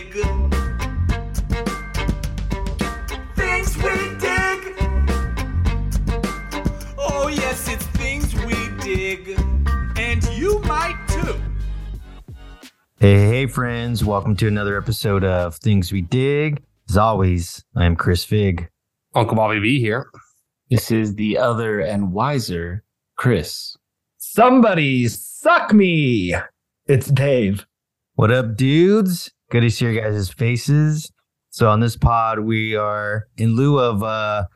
dig. Things we dig. Oh, yes, it's things we dig. And you might too. Hey, hey, friends. Welcome to another episode of Things We Dig. As always, I am Chris Fig. Uncle Bobby V here. This is the other and wiser Chris. Somebody suck me. It's Dave. What up, dudes? Good to see your guys' faces. So on this pod, we are in lieu of uh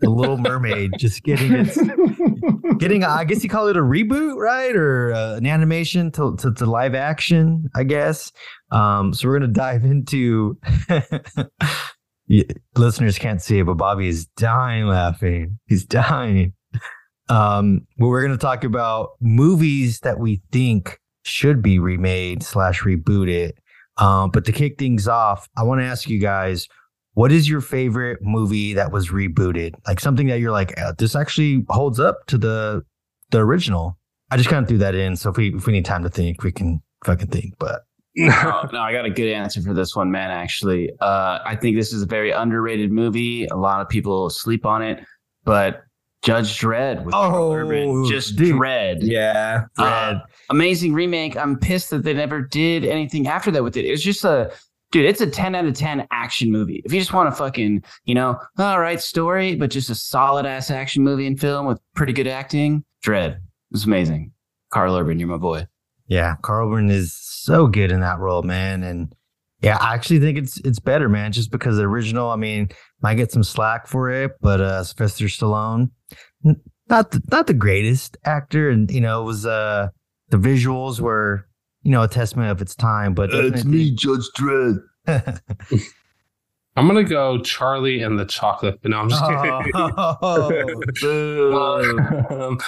the Little Mermaid, just getting its getting. I guess you call it a reboot, right, or uh, an animation to, to to live action, I guess. Um, so we're gonna dive into. Listeners can't see it, but Bobby is dying laughing. He's dying. Um, but we're gonna talk about movies that we think should be remade slash rebooted. Um, but to kick things off, I want to ask you guys, what is your favorite movie that was rebooted? Like something that you're like, "Uh, this actually holds up to the the original. I just kind of threw that in. So if we if we need time to think, we can fucking think. But Oh, no, I got a good answer for this one, man. Actually, uh, I think this is a very underrated movie. A lot of people sleep on it, but Judge Dredd with Oh, Urban, just dude. Dredd. Yeah. Uh, amazing remake. I'm pissed that they never did anything after that with it. It was just a dude. It's a 10 out of 10 action movie. If you just want a fucking, you know, all right story, but just a solid ass action movie and film with pretty good acting, Dredd. It's amazing. Karl Urban, you're my boy. yeah, Karl Urban is so good in that role, man. And yeah, I actually think it's it's better, man, just because the original, I mean, might get some slack for it, but uh Sylvester Stallone, n- not the, not the greatest actor, and you know, it was uh the visuals were, you know, a testament of its time. But it's me, Judge Dredd. I'm gonna go Charlie and the Chocolate. No, I'm just kidding. Oh, Um,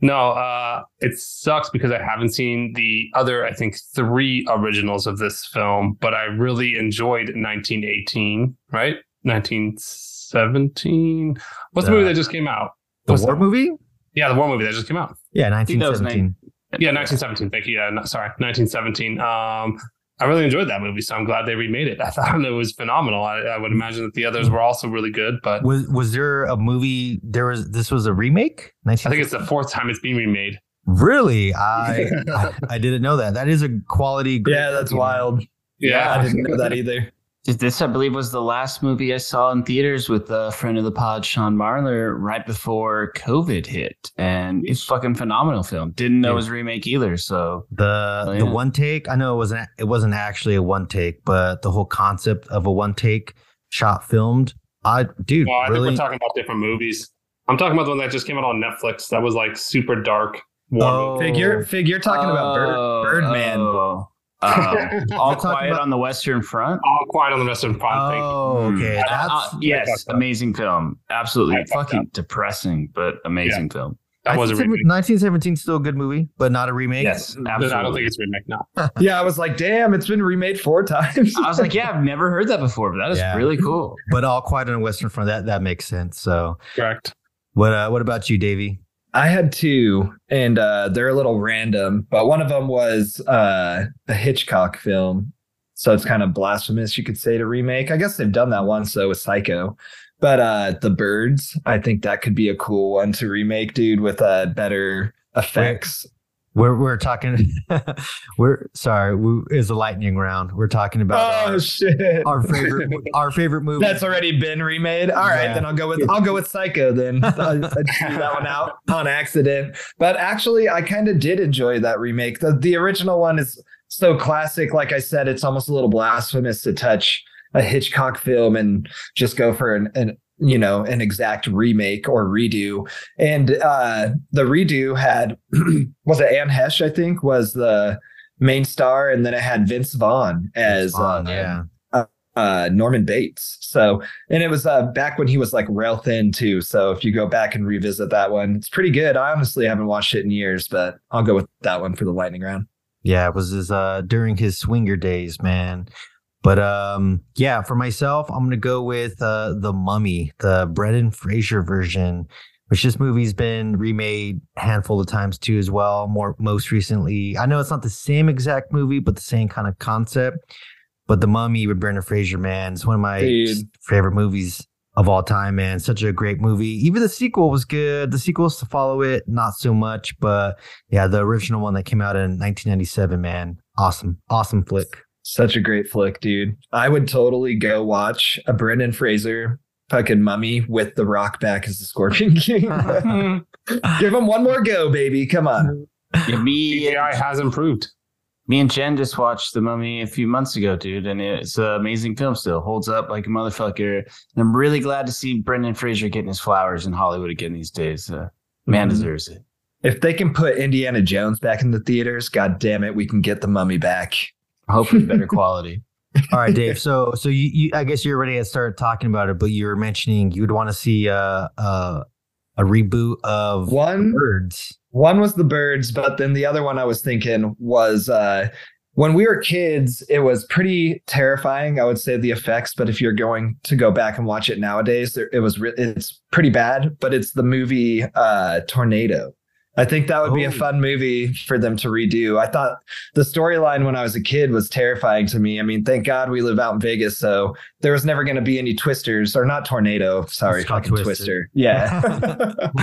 no, uh, it sucks because I haven't seen the other, I think, three originals of this film, but I really enjoyed 1918, right? 1917. What's the Uh, movie that just came out? the What's war that? movie? Yeah, the war movie that just came out. Yeah, think that was 1917. Yeah, 1917. Thank you. Yeah, no, sorry, 1917. Um, I really enjoyed that movie, so I'm glad they remade it. I thought it was phenomenal. I, I would imagine that the others were also really good, but Was was there a movie? There was this was a remake. I think it's the fourth time it's being remade. really. I, I I didn't know that. That is a quality. Yeah, that's movie, man. wild. Yeah, I didn't know that either. This, I believe, was the last movie I saw in theaters with a friend of the pod, Sean Marler, right before COVID hit, and it's fucking phenomenal film. Didn't know it was a remake either, so The Oh, the one take. I know it wasn't it wasn't actually a one take, but the whole concept of a one take shot filmed. I dude, Well, I really. think we're talking about different movies. I'm talking about the one that just came out on Netflix. That was like super dark. War Oh. movie. Fig, you're, Fig, you're talking about Bird, Oh, Birdman. oh. Um, all quiet about- on the Western Front. All Quiet on the Western Front. Thank you. oh, okay. Uh, That's uh, yes, amazing film. Absolutely, I fucked fucking depressing, but amazing film. That was a remake. 1917 still a good movie, but not a remake. Yes, But I don't think it's a remake. No. Yeah, I was like, damn, it's been remade four times. I was like, yeah, I've never heard that before, but that is Yeah. really cool. But all quiet on the Western Front. That that makes sense. So Correct. what uh, what about you, Davey? I had two, and uh, they're a little random, but one of them was uh, a Hitchcock film. So it's kind of blasphemous, you could say, to remake. I guess they've done that once, though, with Psycho. But uh, The Birds, I think that could be a cool one to remake, dude, with uh, better effects. We're we're talking. we're sorry. We, is a lightning round. We're talking about Oh our, shit! our favorite our favorite movie. That's already been remade. All right, Yeah. then I'll go with I'll go with Psycho. Then I, just threw that one out on accident. But actually, I kind of did enjoy that remake. The the original one is so classic. Like I said, it's almost a little blasphemous to touch a Hitchcock film and just go for an, an you know an exact remake or redo. And uh, the redo had was it Anne Heche? I think was the main star, and then it had Vince Vaughn as Fun, uh, yeah. uh Norman Bates. So and it was uh back when he was like rail thin too. So if you go back and revisit that one, it's pretty good. I honestly haven't watched it in years, but I'll go with that one for the lightning round. Yeah, it was his uh during his swinger days, man. But um yeah, for myself, I'm gonna go with uh the mummy, the Brendan Fraser version, which this movie's been remade a handful of times too as well. More most recently. I know it's not the same exact movie, but the same kind of concept. but The Mummy with Brendan Fraser, man, it's one of my Dude. favorite movies of all time, man. Such a great movie. Even the sequel was good. The sequels to follow it, not so much, but yeah, the original one that came out in 1997, man, awesome, awesome flick. Such a great flick, dude. I would totally go watch a Brendan Fraser fucking mummy with the rock back as the Scorpion King. Give him one more go, baby. Come on. Yeah, me, CGI has improved. me and Jen just watched The Mummy a few months ago, dude, and it's an amazing film. Still holds up like a motherfucker. And I'm really glad to see Brendan Fraser getting his flowers in Hollywood again these days. Uh, man Mhm. deserves it. If they can put Indiana Jones back in the theaters, god damn it, we can get the mummy back. Hopefully, better quality. All right, Dave. So, so you, you, I guess you're ready to start talking about it, but you were mentioning you would want to see a, a, a reboot of One Birds. One was the birds, but then the other one I was thinking was uh, when we were kids, it was pretty terrifying. I would say the effects, but if you're going to go back and watch it nowadays, there- it was re- it's pretty bad. But it's the movie uh, Tornado. I think that would be a Oh. fun movie for them to redo. I thought the storyline when I was a kid was terrifying to me. I mean, thank God we live out in Vegas, so there was never going to be any twisters or not tornado. Sorry, fucking twister. Yeah,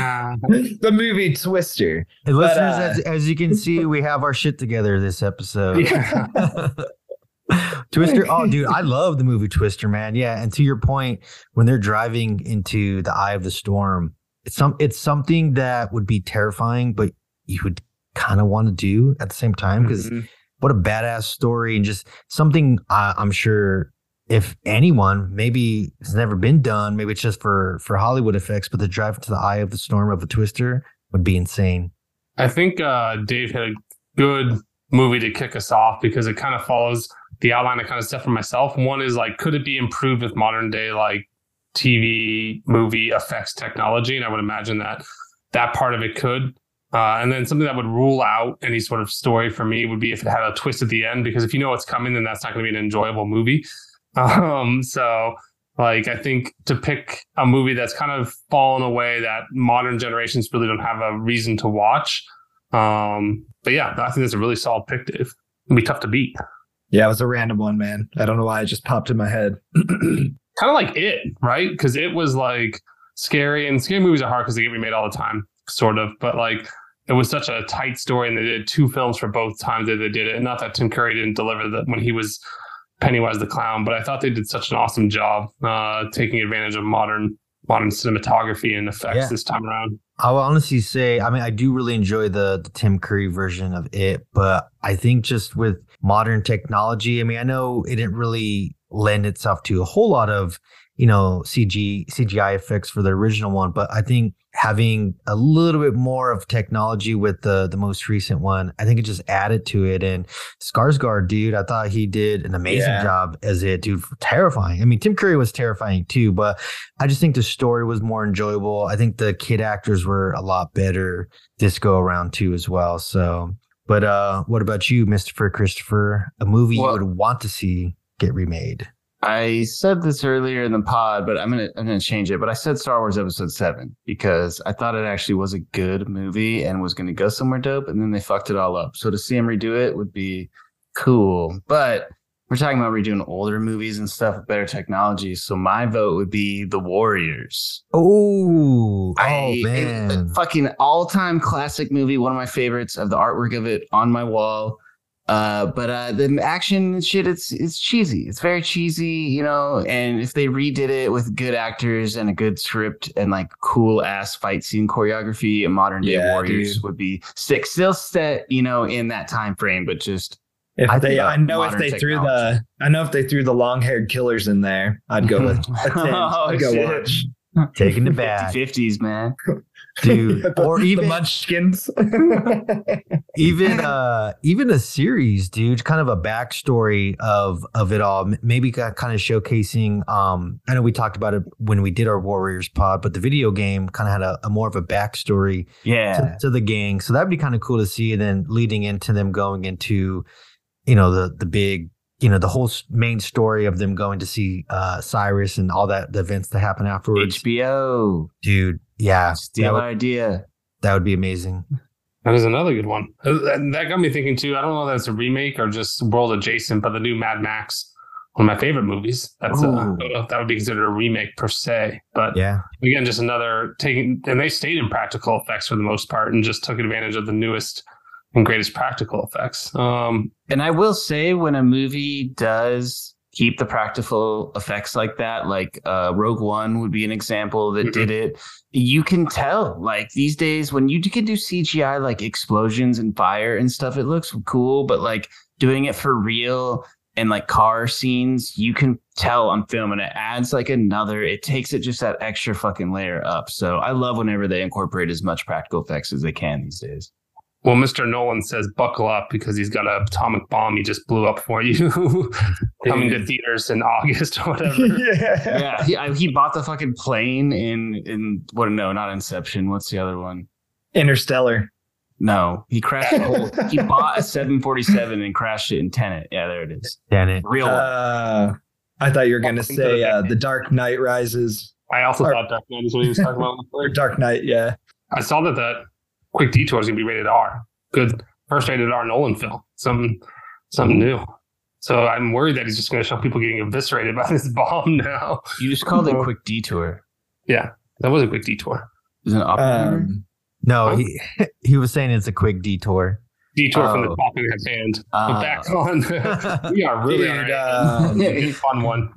the movie Twister. But, listeners, uh, as, as you can see, we have our shit together this episode. Yeah. Twister. Oh, dude, I love the movie Twister, man. Yeah, and to your point, when they're driving into the eye of the storm, it's some it's something that would be terrifying, but you would kind of want to do at the same time because Mhm. what a badass story and just something I, I'm sure if anyone maybe has never been done, maybe it's just for for Hollywood effects, but the drive into the eye of the storm of a Twister would be insane. I think uh, Dave had a good movie to kick us off because it kind of follows the outline I kind of set for myself. One is like, could it be improved with modern day like TV movie effects technology? And I would imagine that that part of it could. Uh, and then something that would rule out any sort of story for me would be if it had a twist at the end, because if you know what's coming, then that's not going to be an enjoyable movie. Um, so like I think to pick a movie that's kind of fallen away that modern generations really don't have a reason to watch. Um, but yeah, I think that's a really solid pick, Dave. It'd be tough to beat. Yeah, it was a random one, man. I don't know why it just popped in my head. Kind of like it, right? Because it was like scary, and scary movies are hard because they get remade all the time, sort of. But like it was such a tight story, and they did two films for both times that they did it. And not that Tim Curry didn't deliver that when he was Pennywise the Clown, but I thought they did such an awesome job uh, taking advantage of modern modern cinematography and effects Yeah. this time around. I will honestly say, I mean, I do really enjoy the, the Tim Curry version of it, but I think just with modern technology, I mean, I know it didn't really lend itself to a whole lot of, you know, CG CGI effects for the original one, but I think having a little bit more of technology with the the most recent one, I think it just added to it. And Skarsgård, dude, I thought he did an amazing Yeah. job as it, dude. Terrifying. I mean, Tim Curry was terrifying too, but I just think the story was more enjoyable. I think the kid actors were a lot better this go around too, as well. So, but uh, what about you, Mr. Christopher? A movie Well- you would want to see get remade? I said this earlier in the pod, but I'm gonna I'm gonna change it. But I said Star Wars Episode Seven because I thought it actually was a good movie and was gonna go somewhere dope, and then they fucked it all up. So to see them redo it would be cool. But we're talking about redoing older movies and stuff with better technology. So my vote would be The Warriors. Oh, oh I- man. it- fucking all time classic movie. One of my favorites. Of the artwork of it on my wall. Uh, but uh, the action shit, it's it's cheesy. It's very cheesy, you know. And if they redid it with good actors and a good script and like cool ass fight scene choreography, a modern day Yeah, Warriors dude. would be sick. Still set, you know, in that time frame, but just If I they, I know if they threw the, I know if they threw the long-haired killers in there, I'd go with. Oh, I'd go shit. watch. Taking it back, 50s, man. dude. The- or even Munchkins. even uh even a series dude kind of a backstory of of it all maybe kind of showcasing um i know we talked about it when we did our warriors pod but the video game kind of had a, a more of a backstory Yeah. to, to the gang so that'd be kind of cool to see and then leading into them going into you know the the big you know the whole main story of them going to see uh cyrus and all that the events that happen afterwards HBO. dude yeah Steal that would, idea. that would be amazing That is another good one. Uh, That that got me thinking too. I don't know if that's a remake or just world adjacent, but the new Mad Max one of my favorite movies. That's a, I Ooh. don't know if that would be considered a remake per se, but Yeah. again, just another taking, and they stayed in practical effects for the most part and just took advantage of the newest and greatest practical effects. Um, And I will say, when a movie does keep the practical effects like that, like uh, Rogue One would be an example that Mhm. did it. You can tell, like these days, when you can do CGI, like explosions and fire and stuff, it looks cool. But like doing it for real and like car scenes, you can tell on film, and it adds like another. It takes it just that extra fucking layer up. So I love whenever they incorporate as much practical effects as they can these days. Well, Mr. Nolan says buckle up because he's got an atomic bomb he just blew up for you coming to theaters in August or whatever. yeah. yeah, he, I, he bought the fucking plane in in what? No, not Inception. What's the other one? Interstellar. No, he crashed. The whole, he bought a 747 and crashed it in Tenet. Yeah, there it is. Damn it. Real one. Uh, I thought you were going to say the uh. The Dark Knight Rises. I also Or- thought Dark Knight is what he was talking about. Dark Knight, yeah. I saw that that Quick Detour is going to be rated R. Good first rated R Nolan film. Something something new. So I'm worried that he's just going to show people getting eviscerated by this bomb now. You just called it a quick detour. Yeah, that was a quick detour. Is it an Um, No, he he was saying it's a quick detour. Detour from the Oh. talking head's hand. Uh, but back on. we are really dude, on um, a fun one.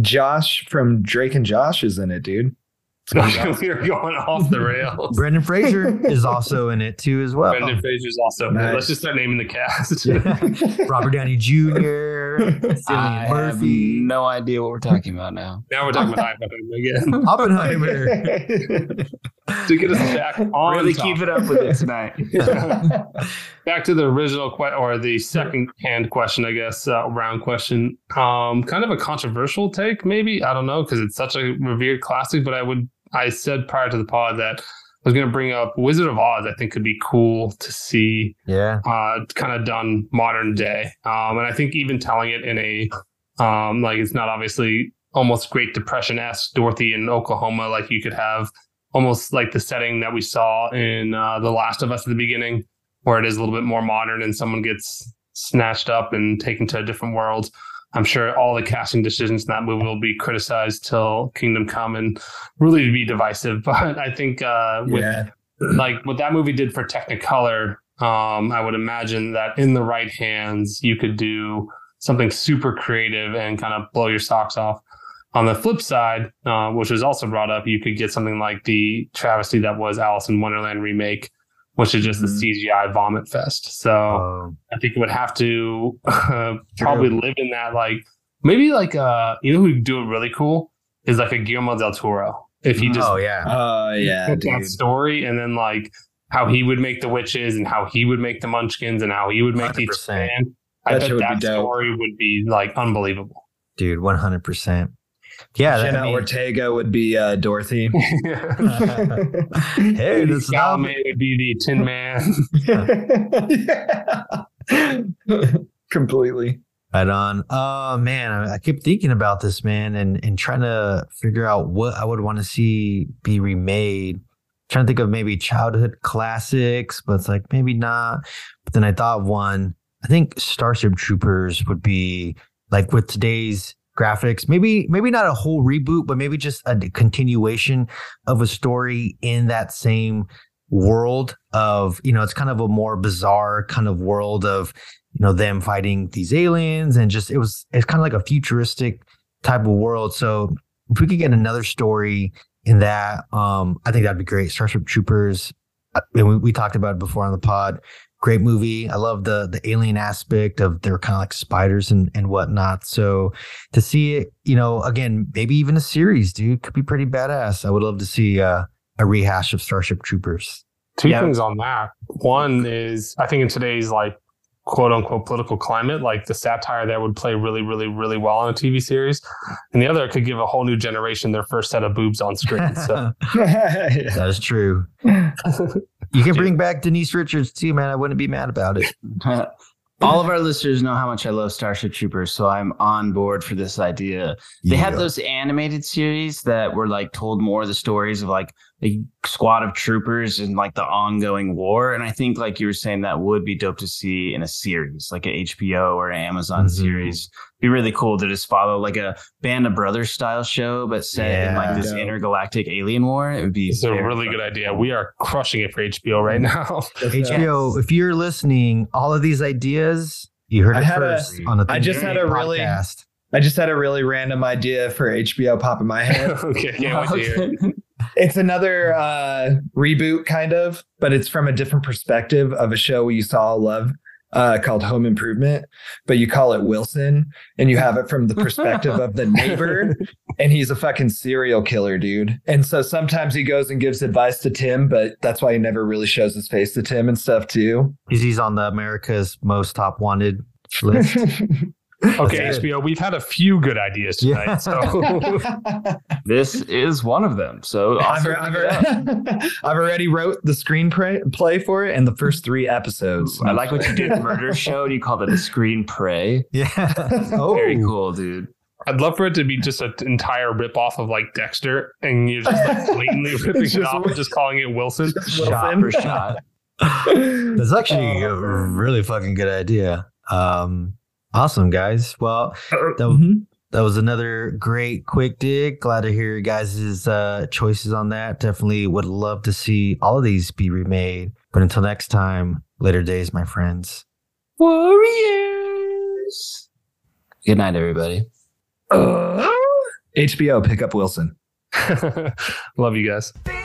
Josh from Drake and Josh is in it, dude. We are going off the rails. Brendan Fraser is also in it too as well. Brendan Fraser's also. Nice. Let's just start naming the cast. Yeah. Robert Downey Jr. I Cillian have Murphy. no idea what we're talking about now. now we're talking about Oppenheimer again. Oppenheimer. to get us back on really topic. keep it up with it tonight. back to the original que- or the second hand question, I guess, uh, round question. Um, kind of a controversial take, maybe. I don't know, because it's such a revered classic, but I would, I said prior to the pod that I was going to bring up Wizard of Oz, I think could be cool to see Yeah. uh, kind of done modern day. Um, and I think even telling it in a, um, like it's not obviously almost Great Depression esque Dorothy in Oklahoma, like you could have almost like the setting that we saw in uh, The Last of Us at the beginning, where it is a little bit more modern and someone gets snatched up and taken to a different world. I'm sure all the casting decisions in that movie will be criticized till Kingdom Come and really be divisive. But I think uh, with yeah. like what that movie did for Technicolor, um, I would imagine that in the right hands, you could do something super creative and kind of blow your socks off. On the flip side, uh, which was also brought up, you could get something like the travesty that was Alice in Wonderland remake, which is just Mhm. the CGI vomit fest. So Oh, I think it would have to uh, probably live in that, like maybe like uh, you know who would do it really cool is like a Guillermo del Toro. If he just oh yeah. Oh, yeah, took dude. that story and then like how he would make the witches and how he would make the munchkins and how he would make each 100%. man. I That bet shit would that story would be like unbelievable. Dude, 100%. Yeah. Jenna I mean- Ortega would be uh, Dorothy. hey, this is not Salome would be the Tin Man. yeah. Completely. Right on. Oh man, I, I keep thinking about this, man, and and trying to figure out what I would want to see be remade. trying to think of maybe childhood classics, but it's like maybe not. But then I thought of one. I think Starship Troopers would be like with today's graphics. Maybe maybe not a whole reboot, but maybe just a continuation of a story in that same world of you know it's kind of a more bizarre kind of world of you know them fighting these aliens and just it was it's kind of like a futuristic type of world so if we could get another story in that um i think that'd be great starship troopers uh, and we, we talked about it before on the pod great movie i love the the alien aspect of they're kind of like spiders and and whatnot so to see it you know again maybe even a series dude could be pretty badass i would love to see uh a rehash of starship troopers Two Yeah. things on that. One is I think in today's like quote unquote political climate, like the satire there would play really, really, really well on a TV series. And the other could give a whole new generation their first set of boobs on screen. So that is true You can bring back Denise Richards too, man. I wouldn't be mad about it. All of our listeners know how much I love Starship Troopers, so I'm on board for this idea. They had those animated series that were like told more of the stories of like a squad of troopers in like the ongoing war. And I think, like you were saying, that would be dope to see in a series, like an HBO or an Amazon Mhm. series. Be really cool to just follow like a Band of Brothers style show, but set in like this Yeah. intergalactic alien war. It would be It's a really good idea. We are crushing it for HBO right now. HBO, if you're listening, all of these ideas, you heard I it had a- first on the I just had a really- podcast. I just had a really random idea for HBO pop in my head. okay, can't wait to hear. It. it's another uh, reboot, kind of, but it's from a different perspective of a show you saw love uh, called Home Improvement. But you call it Wilson, and you have it from the perspective of the neighbor, and he's a fucking serial killer, dude. And so sometimes he goes and gives advice to Tim, but that's why he never really shows his face to Tim and stuff too. He's, he's on the America's Most Top Wanted list. Okay, That's HBO, we've had a few good ideas tonight. Yeah. So This is one of them. So I've, I've, check it out. I've already wrote the screenplay play for it and the first three episodes. I like what you did. Murder show. and You called it a screen prey. yeah. Oh, Very cool, dude. I'd love for it to be just an entire rip off of like Dexter, and you're just like blatantly ripping It's it off and just calling it Wilson. Shot for shot. That's actually a Oh. really fucking good idea. Um, awesome, guys. Well, that, Mhm. that was another great quick dig. Glad to hear your guys' uh, choices on that. Definitely would love to see all of these be remade. But until next time, later days, my friends. Warriors. Good night, everybody. HBO, pick up Wilson. Love you guys. Things